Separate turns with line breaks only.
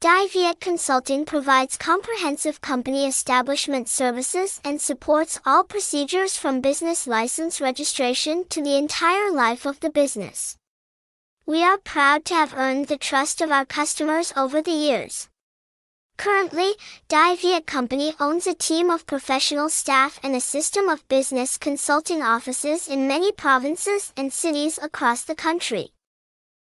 Dai Viet Consulting provides comprehensive company establishment services and supports all procedures from business license registration to the entire life of the business. We are proud to have earned the trust of our customers over the years. Currently, Dai Viet Company owns a team of professional staff and a system of business consulting offices in many provinces and cities across the country.